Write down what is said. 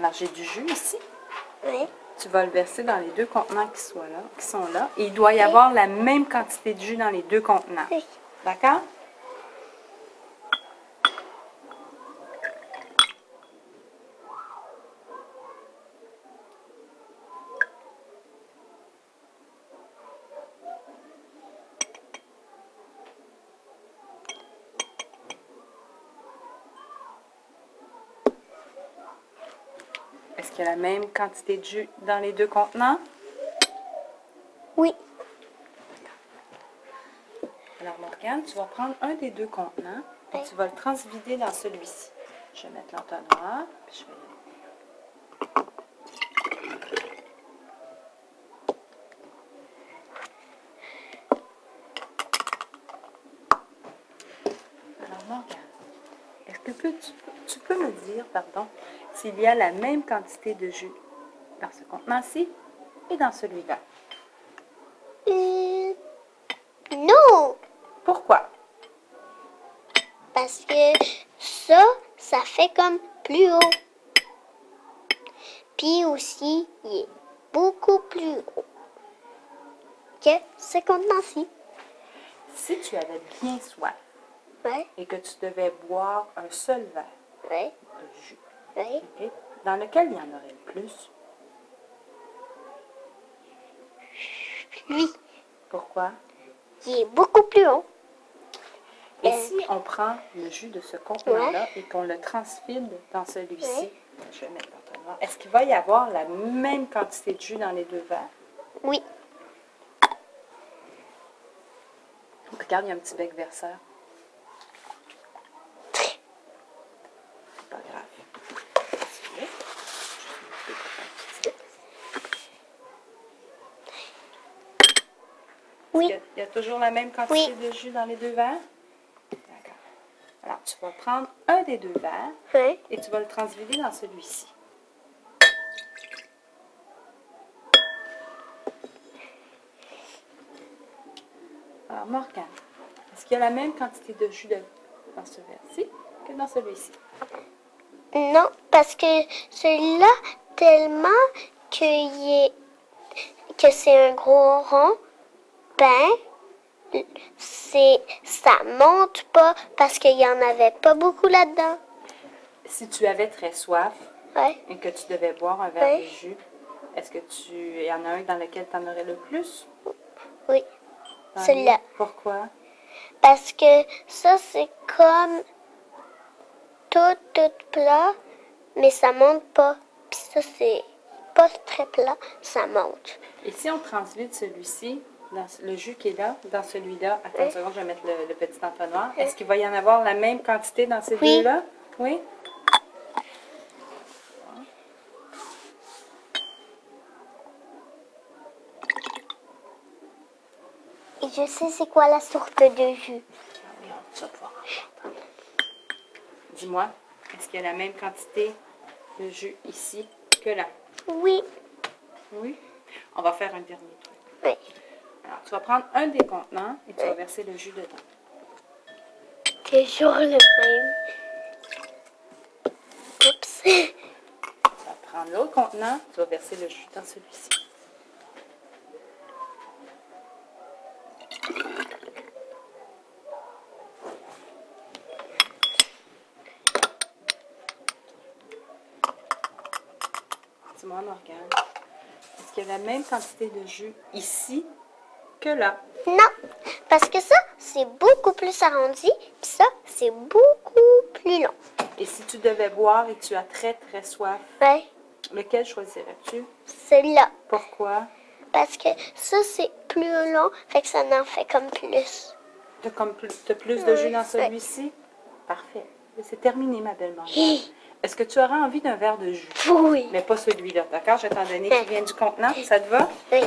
Alors, j'ai du jus ici. Oui. Tu vas le verser dans les deux contenants qui, soient là, qui sont là. Et il doit y avoir la même quantité de jus dans les deux contenants. Oui. D'accord? Est-ce qu'il y a la même quantité de jus dans les deux contenants? Oui. Alors, Morgane, tu vas prendre un des deux contenants et Oui. tu vas le transvider dans celui-ci. Je vais mettre l'entonnoir, puis je vais tu, peux me dire, pardon, s'il y a la même quantité de jus dans ce contenant-ci et dans celui-là? Euh, non. Pourquoi? Parce que ça, ça fait comme plus haut. Puis aussi, il est beaucoup plus haut que ce contenant-ci. Si tu avais bien soif Ouais, et que tu devais boire un seul verre de jus, ok, dans lequel il y en aurait le plus? Lui, Pourquoi? il est beaucoup plus haut. Et Euh. si on prend le jus de ce contenant-là et qu'on le transfide dans celui-ci, Ouais. je vais mettre l'entonnoir, est-ce qu'il va y avoir la même quantité de jus dans les deux verres? Oui, Regarde, il y a un petit bec verseur. C'est pas grave. Oui, Il y, a, toujours la même quantité de jus dans les deux verres? D'accord. Alors, tu vas prendre un des deux verres et tu vas le transvider dans celui-ci. Alors, Morgane, est-ce qu'il y a la même quantité de jus dans ce verre-ci que dans celui-ci? Non, parce que celui-là, tellement qu'il est, que c'est un gros rond, ben, c'est, ça monte pas parce qu'il y en avait pas beaucoup là-dedans. Si tu avais très soif Ouais, et que tu devais boire un verre de jus, est-ce que tu y en a un dans lequel tu en aurais le plus? oui. Celui-là. Pourquoi? Parce que ça, c'est comme tout, tout plat, mais ça monte pas. Puis ça, c'est pas très plat, ça monte. Et si on transvide celui-ci, dans le jus qui est là, dans celui-là, attends une seconde, je vais mettre le, le petit entonnoir. Est-ce qu'il va y en avoir la même quantité dans ces Oui. deux-là? Oui? Et je sais c'est quoi la sorte de jus. Dis-moi, est-ce qu'il y a la même quantité de jus ici que là? Oui, Oui? On va faire un dernier truc. oui. Alors, tu vas prendre un des contenants et tu vas verser le jus dedans. Toujours le même. Oups. Tu vas prendre l'autre contenant, tu vas verser le jus dans celui-ci. Dis-moi, Morgane, est-ce qu'il y a la même quantité de jus ici que là? Non, parce que ça, c'est beaucoup plus arrondi, puis ça, c'est beaucoup plus long. Et si tu devais boire et tu as très très soif, Ouais, lequel choisirais-tu? celui-là. Pourquoi? Parce que ça, c'est plus long, fait que ça en fait comme plus. Tu as, comme plus, t'as plus de jus dans Ouais. celui-ci? Parfait. C'est terminé, ma belle Morgane. Est-ce que tu auras envie d'un verre de jus? Oui. Mais pas celui-là, d'accord? Je vais t'en donner qui vient du contenant. Ça te va? Oui.